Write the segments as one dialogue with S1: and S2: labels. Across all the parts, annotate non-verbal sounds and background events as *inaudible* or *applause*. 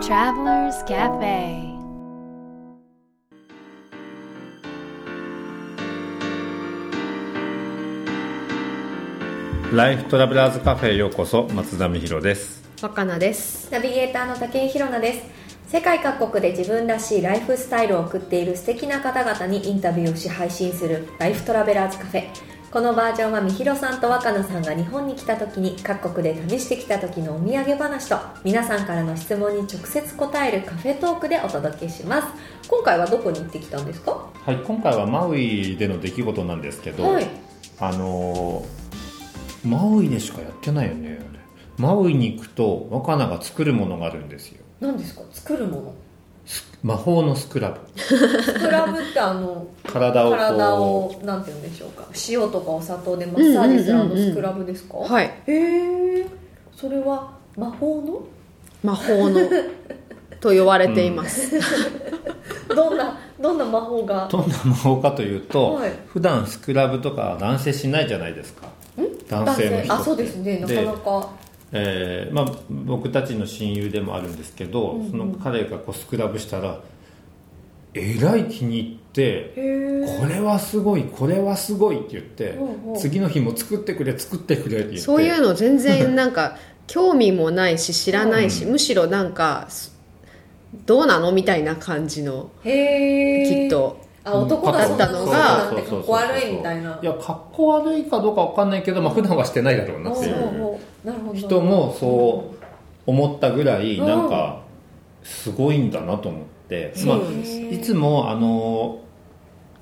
S1: Travelers Cafe.
S2: ライフトラベラーズカフェへようこそ松田美弘です。
S3: 若菜です。
S4: ナビゲーターの武井宏奈です。世界各国で自分らしいライフスタイルを送っている素敵な方々にインタビューをし配信するライフトラベラーズカフェこのバージョンはみひろさんと若菜さんが日本に来た時に各国で旅してきた時のお土産話と皆さんからの質問に直接答えるカフェトークでお届けします。今回はどこに行ってきたんですか？
S2: はい今回はマウイでの出来事なんですけど、
S4: はい。
S2: あのーマウイでしかやってないよねマウイに行くと若菜が作るものがあるんですよ。
S4: 何ですか？作るもの
S2: 魔法のスクラブ。
S4: スクラブってあの
S2: 体を
S4: 体をなんて言うんでしょうか。塩とかお砂糖でマッサージするあのスクラブですか、
S3: はい。
S4: へえそれは魔法の？
S3: 魔法の。*laughs* と呼ばれています、
S4: どんなどんな魔法が？
S2: どんな魔法かというと、
S4: はい。
S2: 普段スクラブとか男性しないじゃないですか。男性の人って。
S4: あそうですね。なかなか
S2: えーまあ、僕たちの親友でもあるんですけど、その彼がこうスクラブしたらえらい気に入ってこれはすごいこれはすごいって言って
S4: うんう。ん
S2: 次の日も作ってくれ作ってくれって言って。
S3: そういうの全然なんか *laughs* 興味もないし知らないし、
S2: うん。
S3: むしろなんかすどうなのみたいな感じのきっと
S4: あ男
S3: だったのが
S4: かっこ悪いみたいな。い
S2: やかっこ悪いかどうかわかんないけど、まあ普段はしてないだろうな
S4: お
S2: っていう人もそう思ったぐらい
S4: うん。
S2: なんかすごいんだなと思って、まあいつもあの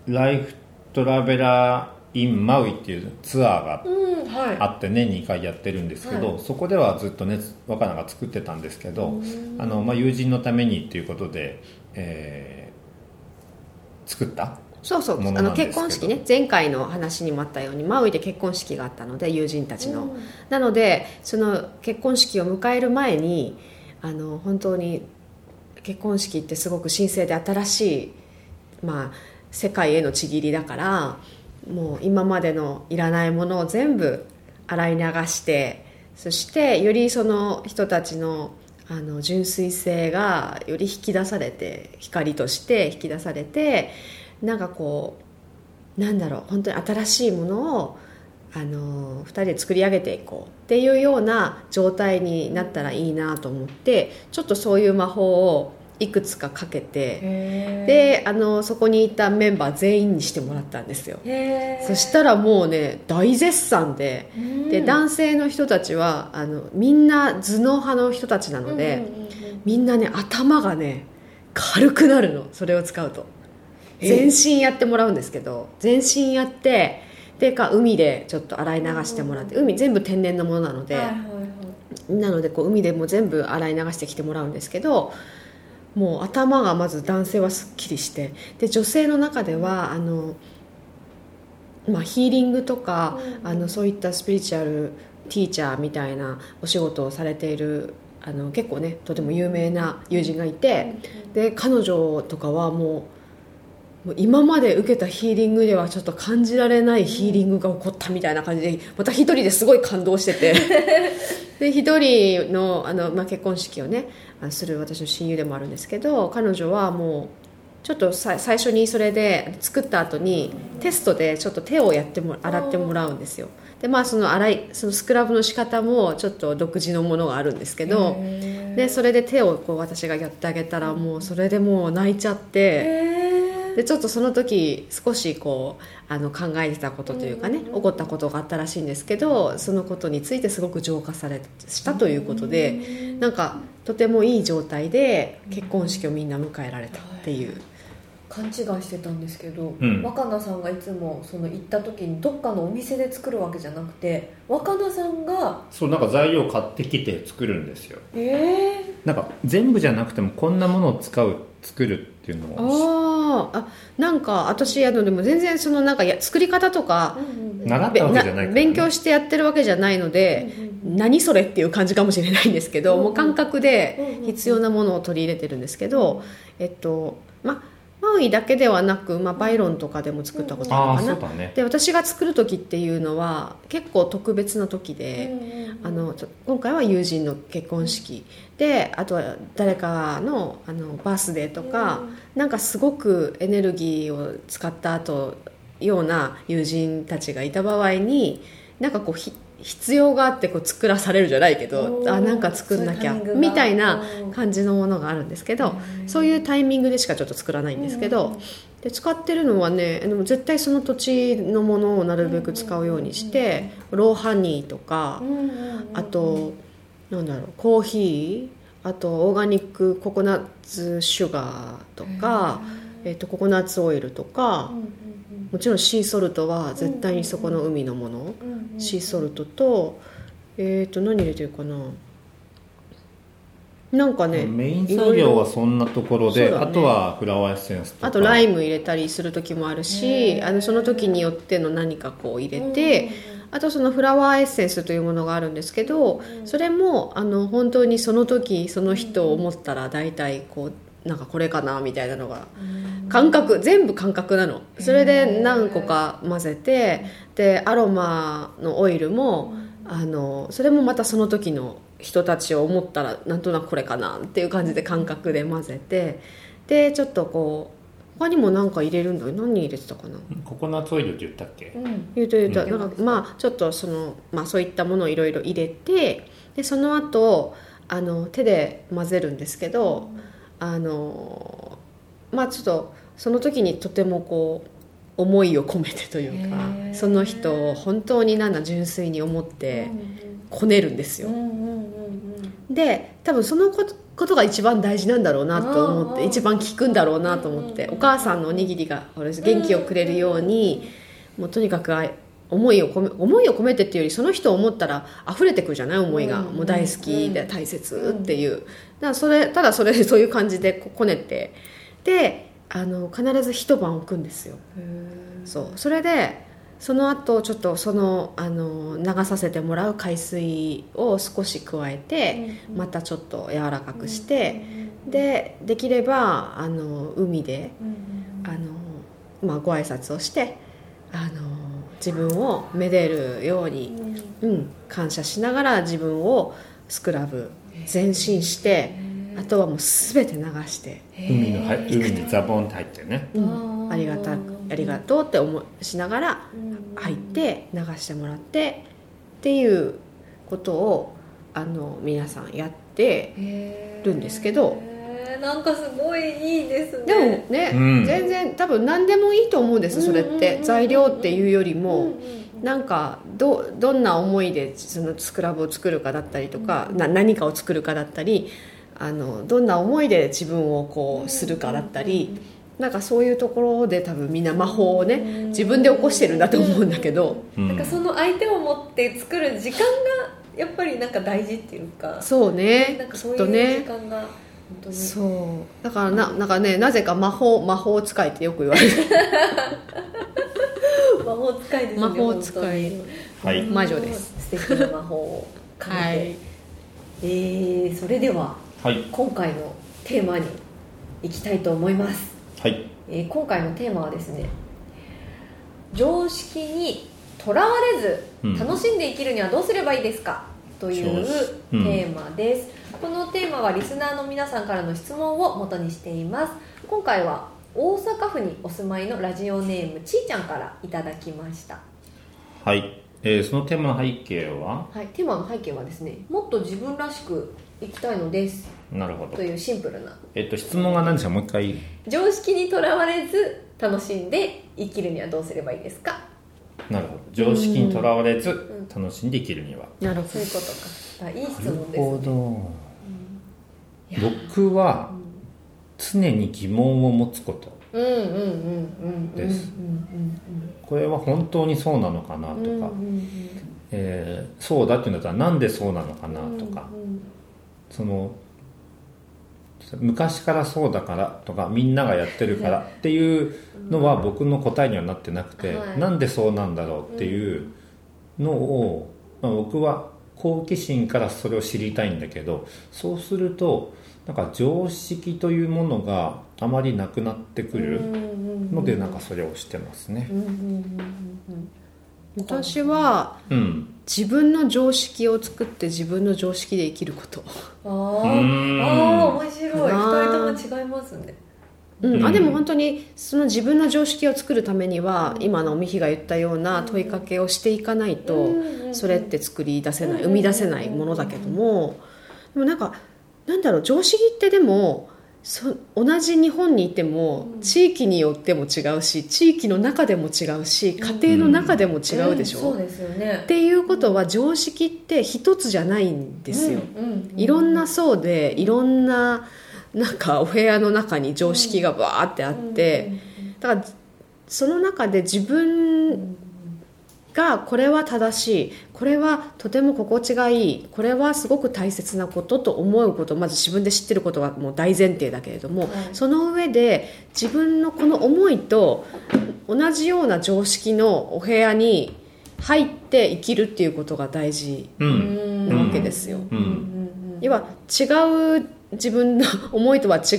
S2: ライフトラベラー・イン・マウイっていうツアーがあって年に2回やってるんですけど、
S4: は
S2: そこではずっとね若菜が作ってたんですけどあの、まあ、友人のためにっていうことで、えー作った
S3: そうそう。あの結婚式ね。前回の話にもあったようにマウイで結婚式があったので友人たちの、
S4: うん。
S3: なのでその結婚式を迎える前にあの本当に結婚式ってすごく神聖で新しい、まあ、世界へのちぎりだからもう今までのいらないものを全部洗い流してそしてよりその人たちのあの純粋性がより引き出されて光として引き出されてなんかこうなんだろう本当に新しいものをあの2人で作り上げていこうっていうような状態になったらいいなと思ってちょっとそういう魔法をいくつかかけて
S4: へ
S3: であのそこにいたメンバー全員にしてもらったんですよ。そしたらもうね大絶賛で
S4: うん。
S3: で男性の人たちはあのみんな頭脳派の人たちなので、みんなね頭がね軽くなるのそれを使うと全身やってもらうんですけど全身やってでか海でちょっと洗い流してもらって海全部天然のものなので、なのでこう海でも全部洗い流してきてもらうんですけどもう頭がまず男性はすっきりしてで女性の中ではあの、まあ、ヒーリングとか、
S4: うん。
S3: あのそういったスピリチュアルティーチャーみたいなお仕事をされているあの結構ねとても有名な友人がいて、で彼女とかはもうもう今まで受けたヒーリングではちょっと感じられないヒーリングが起こったみたいな感じでまた一人ですごい感動してて。*laughs* で一人のあの、まあ、結婚式をねする私の親友でもあるんですけど彼女はもうちょっとさ最初にそれで作った後にテストでちょっと手をやっても洗ってもらうんですよ。でまあその洗いそのスクラブの仕方もちょっと独自のものがあるんですけどでそれで手をこう私がやってあげたらもうそれでもう泣いちゃってでちょっとその時少しこうあの考えてたことというかね起こったことがあったらしいんですけどそのことについてすごく浄化されしたということでなんかとてもいい状態で結婚式をみんな迎えられたっていう。
S4: 勘違いしてたんですけど、
S2: うん。
S4: 若菜さんがいつもその行った時にどっかのお店で作るわけじゃなくて若菜さんが
S2: そうなんか材料買ってきて作るんですよ。
S4: ええ
S2: なんか全部じゃなくてもこんなものを使う作るっていうのを。
S3: あなんか私あのでも全然そのなんかや作り方とか
S2: 習ったわけじゃない
S3: 勉強してやってるわけじゃないので、何それっていう感じかもしれないんですけど、
S4: うんうん
S3: もう感覚で
S4: うんうん
S3: 必要なものを取り入れてるんですけど、えっとまマウイだけではなく、まあ、バイロンとかでも作ったことあるかな、
S2: ね。
S3: で私が作る時っていうのは結構特別な時で、あの今回は友人の結婚式。であとは誰かのあのバースデーとか、なんかすごくエネルギーを使った後ような友人たちがいた場合になん。かこうひ必要があってこう作らされるじゃないけどあなんか作んなきゃみたいな
S4: うん。
S3: 感じのものがあるんですけどそういうタイミングでしかちょっと作らないんですけどで使ってるのはねでも絶対その土地のものをなるべく使うようにしてローハニーとかあとなんだろうコーヒーあとオーガニックココナッツシュガーとか、えっとココナッツオイルとかもちろんシーソルトは絶対にそこの海のもの。シーソルトとえっ、と何入れてるかな。なんかね
S2: メイン作業はそんなところで、
S3: ね
S2: あとはフラワーエッセンスとか。
S3: あとライム入れたりする時もあるしあのその時によっての何かこう入れて、あとそのフラワーエッセンスというものがあるんですけど、それもあの本当にその時その人を思ったら大体こうなんかこれかなみたいなのが感覚全部感覚なの。それで何個か混ぜてでアロマのオイルもあのそれもまたその時の人たちを思ったらなんとなくこれかなっていう感じで感覚で混ぜてでちょっとこう他にも何か入れるんだよ。何入れてたかな？
S2: ココナッツオイルって言ったっけ、
S3: 言うと言うと、
S4: うん。
S3: なんかまあちょっとその、まあ、そういったものをいろいろ入れてでその後あの手で混ぜるんですけど、あのまあちょっとその時にとてもこう思いを込めてというかその人を本当になんだ純粋に思ってこねるんですよ、で多分そのことが一番大事なんだろうなと思って一番効くんだろうなと思ってお母さんのおにぎりが俺元気をくれるようにもうとにかく愛思いを込め思いを込めてっていうよりその人を思ったら溢れてくるじゃない？思いが、
S4: うん。
S3: もう大好き。で大切っていう、だからそれただそれ *laughs* そういう感じでここねて。であの必ず一晩置くんですよ。そう。それでその後ちょっとそのあの流させてもらう海水を少し加えて、またちょっと柔らかくして、でできればあの海であの、まあ、ご挨拶をしてあの自分をめでるように、うん、感謝しながら自分をスクラブ前進してあとはもう全て流して、
S2: 海のはい海にザボンって入ってね。
S3: うん、ありがたありがとうって思いしながら入って流してもらってっていうことをあの皆さんやってるんですけど
S4: なんかすごいいいですね。
S3: でもね、
S2: うん。
S3: 全然多分何でもいいと思うんですそれっ
S4: うんうんうんうん。
S3: て材料っていうより
S4: うん
S3: もなんかどどんな思いでそのスクラブを作るかだったりとかな何かを作るかだったりあのどんな思いで自分をこうするかだったりなんかそういうところで多分みんな魔法をね自分で起こしてるんだと思うんだけど。
S2: うん。
S4: なんかその相手を持って作る時間がやっぱりなんか大事っていうか。
S3: そうね。
S4: なんか
S3: き
S4: そういう時間が本当に。
S3: そう。だからななんかねなぜか魔法魔法使いってよく言われる。*laughs*
S4: 魔法使いですね
S3: 魔法使い。
S4: 本
S2: はい。
S3: 魔女です。
S4: 素敵な魔法を感じて、
S3: はい。
S4: えーそれでは
S2: はい。
S4: 今回のテーマに行きたいと思います、
S2: はい。
S4: えー今回のテーマはですね常識にとらわれず
S2: うん。
S4: 楽しんで生きるにはどうすればいいですか、という
S2: そううん。
S4: テーマです、このテーマはリスナーの皆さんからの質問を元にしています。今回は大阪府にお住まいのラジオネームちーちゃんからいただきました。
S2: はい、えーそのテーマの背景は？
S4: はい、テーマの背景はですねもっと自分らしく生きたいのです。
S2: なるほど。
S4: というシンプルな。
S2: えっと質問が何でしたもう一回。
S4: 常識にとらわれず楽しんで生きるにはどうすればいいですか？
S2: なるほど。常識にとらわれず楽しんで生きるには。
S3: なるほど
S4: そういうことか。あいい質問です、ね、
S2: 僕は常に疑問を持つこと。です
S4: うん
S2: これは本当にそうなのかなとか、えーそうだっていうんだったらなんでそうなのかな
S4: うん
S2: とか、
S4: うん。
S2: その昔からそうだからとかみんながやってるからっていうのは僕の答えにはなってなくて、
S4: はい。
S2: なんでそうなんだろうっていうのを、まあ、僕は好奇心からそれを知りたいんだけどそうするとなんか常識というものがあまりなくなってくるのでなんかそれをしてますね。
S3: 私は
S2: うん
S3: 自分の常識を作って自分の常識で生きること。
S4: うん。ああー面白い。
S3: かな
S4: 二人とも違いますね
S3: うん。
S2: うん。
S3: あでも本当にその自分の常識を作るためには今の美姫が言ったような問いかけをしていかないと
S4: うん
S3: それって作り出せない
S4: うん
S3: 生み出せないものだけどもでもなんかなんだろう常識ってでもそ同じ日本にいても地域によっても違うし地域の中でも違うし家庭の中でも違うでしょ、
S4: ん。そうですよね。
S3: っていうことは常識って一つじゃないんですよ、いろんな層でいろんななんかお部屋の中に常識がバーってあって、だからその中で自分がこれは正しいこれはとても心地がいいこれはすごく大切なことと思うことまず自分で知ってることがもう大前提だけれども、
S4: はい。
S3: その上で自分のこの思いと同じような常識のお部屋に入って生きるっていうことが大事
S2: うん。
S3: なわけですよ。
S2: うん。
S3: 要は違う自分の思いとは違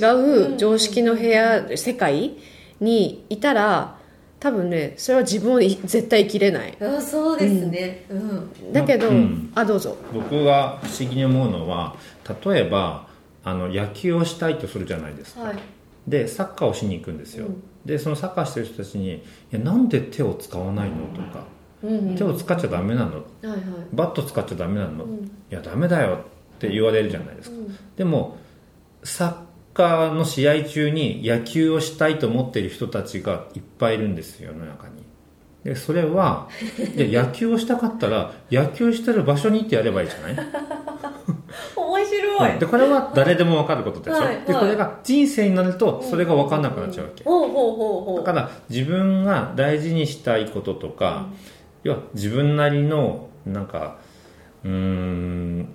S3: う常識の部屋世界にいたら多分ねそれは自分をい絶対生きれない。
S4: あそうですね。うん。
S3: だけど、
S2: うん。
S3: あどうぞ。
S2: 僕が不思議に思うのは例えばあの野球をしたいとするじゃないですか、
S4: はい。
S2: でサッカーをしに行くんですよ、
S4: うん。
S2: でそのサッカーしてる人たちに「いやなんで手を使わないの?」とか。
S4: うん「
S2: 手を使っちゃダメなの?」
S4: はいはい
S2: バット使っちゃダメなの、
S4: うん。
S2: いやダメだよって言われるじゃないですか、
S4: うん。で
S2: でもサッカーの試合中に野球をしたいと思っている人たちがいっぱいいるんですよ世の中に。でそれはいや *laughs* 野球をしたかったら野球してる場所に行ってやればいいじゃない？*laughs*
S4: 面白い。
S2: はいでこれは誰でも分かることでしょ、
S4: はい。はい。
S2: でこれが人生になるとそれが分かんなくなっちゃうわけ、
S4: ほうほうほうほう。
S2: だから自分が大事にしたいこととか、要は自分なりのなんかうーん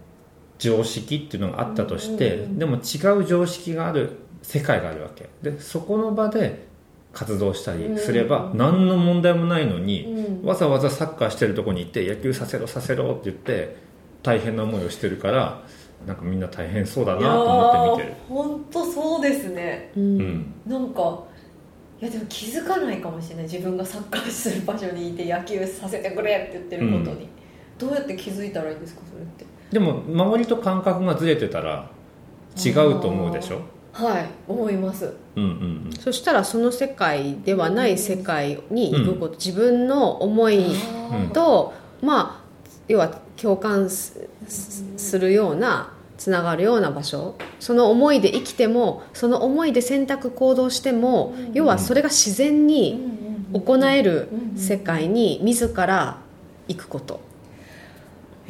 S2: 常識っていうのがあったとして、でも違う常識がある世界があるわけ。でそこの場で活動したりすれば何の問題もないのに、
S4: うん。
S2: わざわざサッカーしてるとこに行って野球させろさせろって言って大変な思いをしてるからなんかみんな大変そうだなと思って見てる。
S4: 本当そうですね。
S3: うん。
S2: うん。
S4: なんかいやでも気づかないかもしれない。自分がサッカーする場所にいて野球させてくれって言ってることに、どうやって気づいたらいいんですかそれって
S2: でも周りと感覚がずれてたら違うと思うでしょ？
S4: はい思います。
S2: うんうん
S3: そしたらその世界ではない世界に行くこと、自分の思い
S2: うん。
S3: と、まあ要は共感すするようなつながるような場所。その思いで生きてもその思いで選択行動しても、要はそれが自然に行える世界に自ら行くこと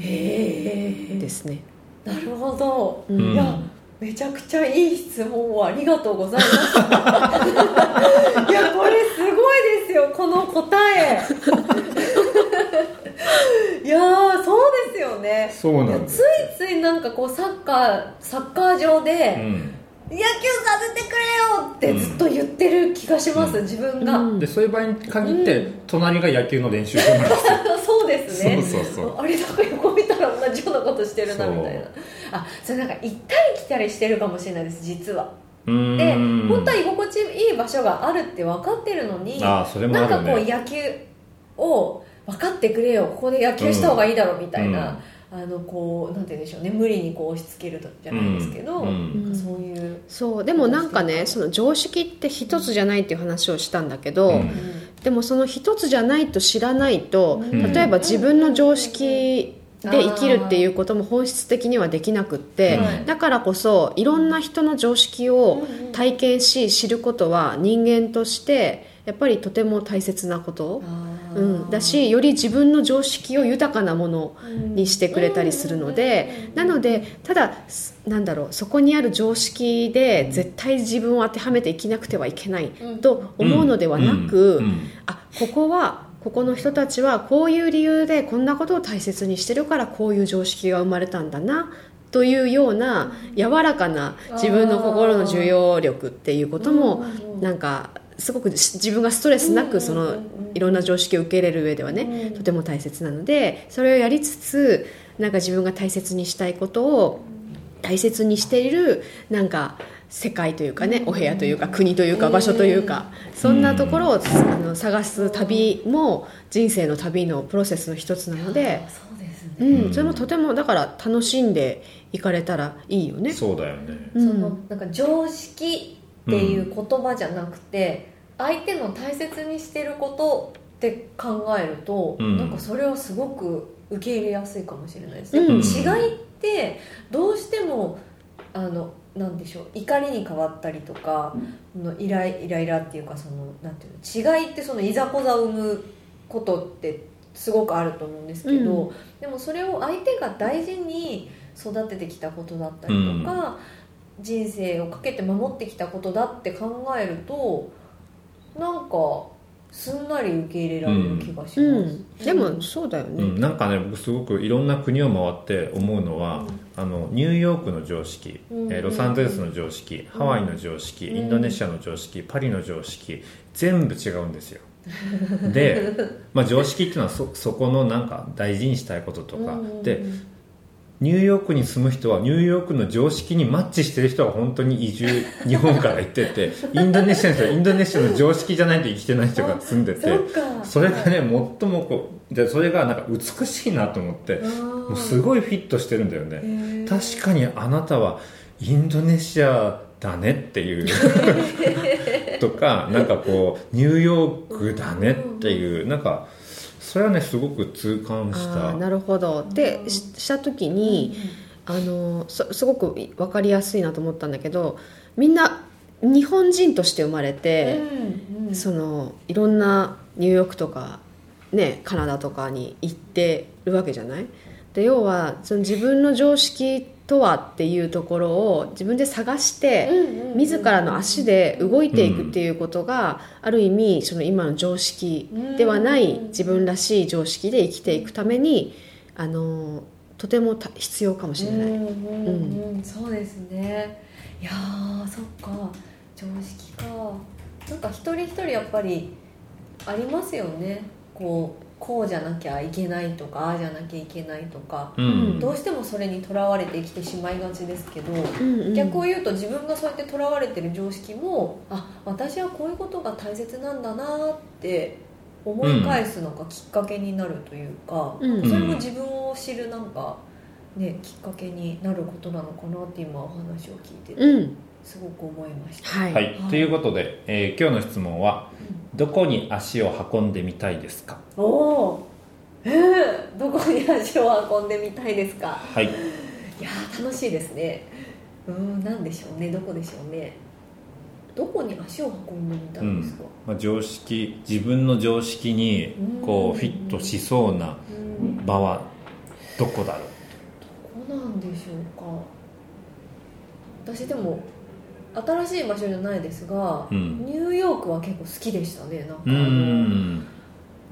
S3: ですね。
S4: なるほど、
S2: うん。
S4: いやめちゃくちゃいい質問をありがとうございます。*laughs* いやこれすごいですよこの答え。いやーそうですよね。
S2: そうなん
S4: ついついなんかこうサッカーサッカー場で、
S2: うん
S4: 野球させてくれよってずっと言ってる気がします、
S2: うん。
S4: 自分が、
S3: うん。
S2: でそういう場合に限って、隣が野球の練習場なんですよ *laughs*
S4: そうですね。
S2: そうそうそう。
S4: あれなんか横見たら同じようなことしてるなみたいな。あそれなんか行ったり来たりしてるかもしれないです実は。で本当は居心地いい場所があるって分かってるのに
S2: ああそれも
S4: なんかこう野球を分かってくれよ。ここで野球した方がいいだろうみたいな、あのこうなんて言うんでしょうね。無理にこう押し付けるじゃないですけど、
S2: うんうん。
S4: なんかそういう、
S3: そう。でもなんかねその常識って一つじゃないっていう話をしたんだけど、
S2: うん。
S3: でもその一つじゃないと知らないと、
S4: うん。
S3: 例えば自分の常識で生きるっていうことも本質的にはできなくって、
S2: はい。
S3: だからこそいろんな人の常識を体験し知ることは人間としてやっぱりとても大切なこと、
S4: あー
S3: うん、だしより自分の常識を豊かなものにしてくれたりするのでなのでただすなんだろうそこにある常識で絶対自分を当てはめて生きなくてはいけないと思うのではなく、
S2: うん。うん。
S3: あここはここの人たちはこういう理由でこんなことを大切にしてるからこういう常識が生まれたんだなというような柔らかな自分の心の受容力っていうこともなんかすごくし自分がストレスなくそのいろんな常識を受け入れる上ではねとても大切なのでそれをやりつつなんか自分が大切にしたいことを大切にしているなんか世界というかねお部屋というか国というか場所というかそんなところをあの探す旅も人生の旅のプロセスの一つなので、
S4: そうですね、
S3: うん、それもとてもだから楽しんでいかれたらいいよね。
S2: そうだよね。
S3: うん。
S4: そのなんか常識っていう言葉じゃなくて、相手の大切にしてることって考えると、
S2: うん。
S4: なんかそれはすごく受け入れやすいかもしれないです、
S3: うん。
S4: 違いってどうしてもあのなんでしょう怒りに変わったりとか、のイライイライラっていうかそのなんていうの違いってそのいざこざを生むことってすごくあると思うんですけど、
S3: う
S4: でもそれを相手が大事に育ててきたことだったりとか、人生をかけて守ってきたことだって考えるとなんかすんなり受け入れられる気がします、
S3: うん、でもそうだよね、
S2: うん、なんかね僕すごくいろんな国を回って思うのは、あのニューヨークの常識、
S4: うん。
S2: えーロサンゼルスの常識、ハワイの常識、
S4: うん。
S2: インドネシアの常識パリの常識全部違うんですよ。で、*laughs* まあ、常識っていうのはそそこのなんか大事にしたいこととか、
S4: うん。
S2: でニューヨークに住む人はニューヨークの常識にマッチしてる人が本当に移住日本から行ってて *laughs* インドネシアの人はインドネシアの常識じゃないと生きてない人が住んでて
S4: そ
S2: れがね最もこうでそれがなんか美しいなと思ってもうすごいフィットしてるんだよね。確かにあなたはインドネシアだねっていう。*laughs* とかなんかこうニューヨークだねっていうなんかそれはねすごく痛感した。
S3: なるほど。でしした時に、あのそすごく分かりやすいなと思ったんだけどみんな日本人として生まれて、
S4: うんうん。
S3: そのいろんなニューヨークとか、ね、カナダとかに行ってるわけじゃない？で要はその自分の常識とはっていうところを自分で探して、自らの足で動いていくっていうことが、ある意味その今の常識ではない自分らしい常識で生きていくためにあのとてもた必要かもしれない。
S4: うんうんうん。そうですね。いやーそっか。常識か。なんか一人一人やっぱりありますよね。こうこうじゃなきゃいけないとかああじゃなきゃいけないとか、
S2: うん。
S4: どうしてもそれにとらわれて生きてしまいがちですけど、
S3: うんうん。
S4: 逆を言うと自分がそうやってとらわれてる常識もあ私はこういうことが大切なんだなって思い返すのがきっかけになるというか、
S3: うん。
S4: それも自分を知るなんか、ね、きっかけになることなのかなって今お話を聞いてて
S3: うん。
S4: すごく思いました。
S3: はい、
S2: はい、ということで、えー今日の質問は「どこに足を運んでみたいですか?
S4: おおえー、どこに足を運んでみたいですか」
S2: はい。
S4: いやー楽しいですね。うんなんでしょうね。どこでしょうね。どこに足を運んでみたいですか、
S2: まあ、常識自分の常識にこうフィットしそうな
S4: うん。
S2: 場はどこだろう？
S4: どこなんでしょうか。私でも新しい場所じゃないですが、
S2: うん。
S4: ニューヨークは結構好きでしたね。なんか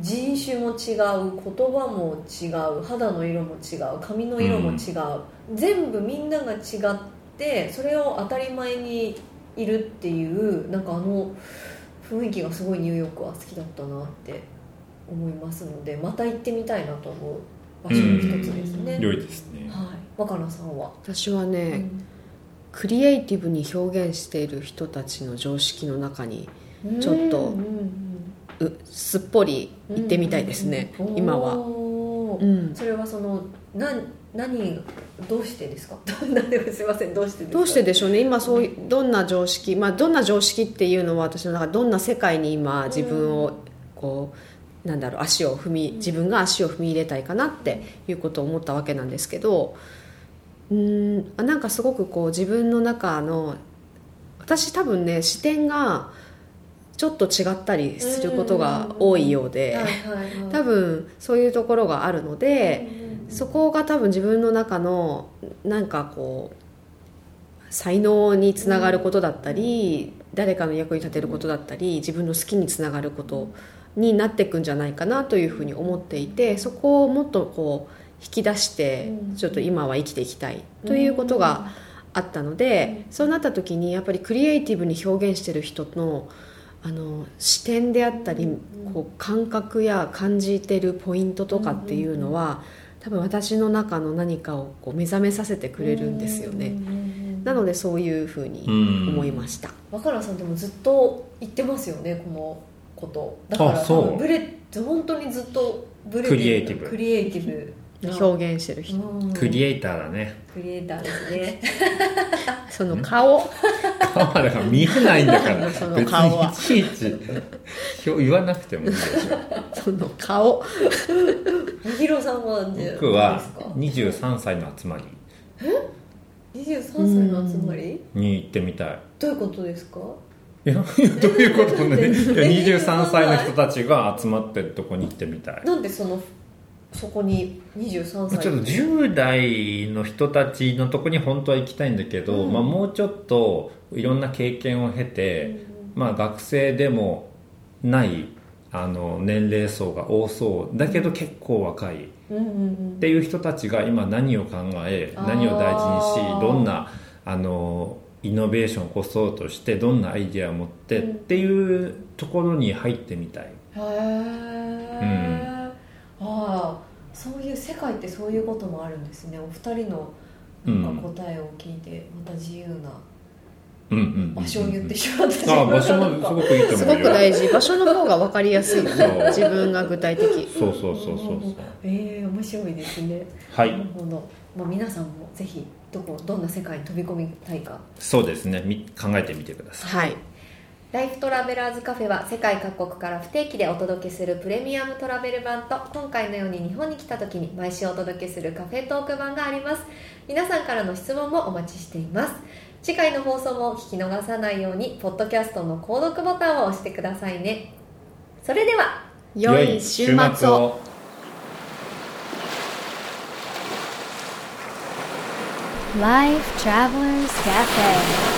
S4: 人種も違う言葉も違う肌の色も違う髪の色も違う、全部みんなが違ってそれを当たり前にいるっていうなんかあの雰囲気がすごいニューヨークは好きだったなって思いますのでまた行ってみたいなと思う場所の一つですね、
S2: 良いですね。
S4: はい。若菜さんは、
S3: 私はね、
S4: うん
S3: クリエイティブに表現している人たちの常識の中にちょっと
S4: うんうん
S3: うすっぽり行ってみたいですね、
S4: うんうん
S3: 今は、
S4: おー。
S3: うん、
S4: それはその何何どうしてですか？*laughs* 何でもすいません。どうして
S3: どうしてでしょうね。今そういうどんな常識、まあ、どんな常識っていうのは私の中でどんな世界に今自分をこうなんだろう足を踏み自分が足を踏み入れたいかなっていうことを思ったわけなんですけどうーん。あなんかすごくこう自分の中の私多分ね視点がちょっと違ったりすることが多いようで多分そういうところがあるので。そこが多分自分の中のなんかこう才能につながることだったり、誰かの役に立てることだったり自分の好きにつながることになっていくんじゃないかなというふうに思っていてそこをもっとこう引き出して
S4: うん。
S3: ちょっと今は生きていきたい。ということがあったのでそうなった時にやっぱりクリエイティブに表現してる人のあの視点であったりこう感覚や感じてるポイントとかっていうのは多分私の中の何かをこう目覚めさせてくれるんですよね。なのでそういうふうに思いました、
S4: 若菜さんでもずっと言ってますよねこのこと。だからブレ本当にずっとブレてる。
S2: クリエイティブ。
S4: クリエイティブ。な
S3: 表現してる人、
S4: うん。
S2: クリエイターだね。
S4: クリエイターですね。*laughs*
S3: その顔。
S2: 顔はだから見えないんだから。*laughs*
S3: その
S2: 別
S3: 顔は。
S2: にいちいち表言わなくてもいいでしょ *laughs*
S3: その顔。
S4: みひろさんは
S2: 僕は
S4: どうですか
S2: ？23歳の集まり。
S4: 23歳の集まり？
S2: に行ってみたい。
S4: どういうことですか？
S2: いやいやどういうことねい。や23歳の人たちが集まってるとこに行ってみたい。
S4: なんでそのそこに23歳。
S2: ちょっと10代の人たちのとこに本当は行きたいんだけど、
S4: うん。
S2: まあ、もうちょっといろんな経験を経て、まあ、学生でもないあの年齢層が多そうだけど結構若い。
S4: うんうんうん。
S2: っていう人たちが今何を考え何を大事にしどんなあのイノベーションを起こそうとしてどんなアイデアを持って
S4: うん
S2: っていうところに入ってみたい。
S4: へえ、ああそういう世界ってそういうこともあるんですね。お二人のなんか答えを聞いてまた自由な場所を言ってしまった。
S2: ああ場所もすごくいいと
S3: す
S2: 思うよ。
S3: ごく大事。場所の方が分かりやすい自分が具体的。
S2: そうそうそうそうそう。
S4: ええ面白いですね。
S2: はい。
S4: なるほど、まあ、皆さんもぜひどこどんな世界に飛び込みたいか。
S2: そうですね。み考えてみてください。
S3: はい
S4: ライフトラベラーズカフェは世界各国から不定期でお届けするプレミアムトラベル版と今回のように日本に来た時に毎週お届けするカフェトーク版があります。皆さんからの質問もお待ちしています。次回の放送も聞き逃さないようにポッドキャストの購読ボタンを押してくださいね。それでは
S3: 良い週末を。
S1: Life Travelers Cafe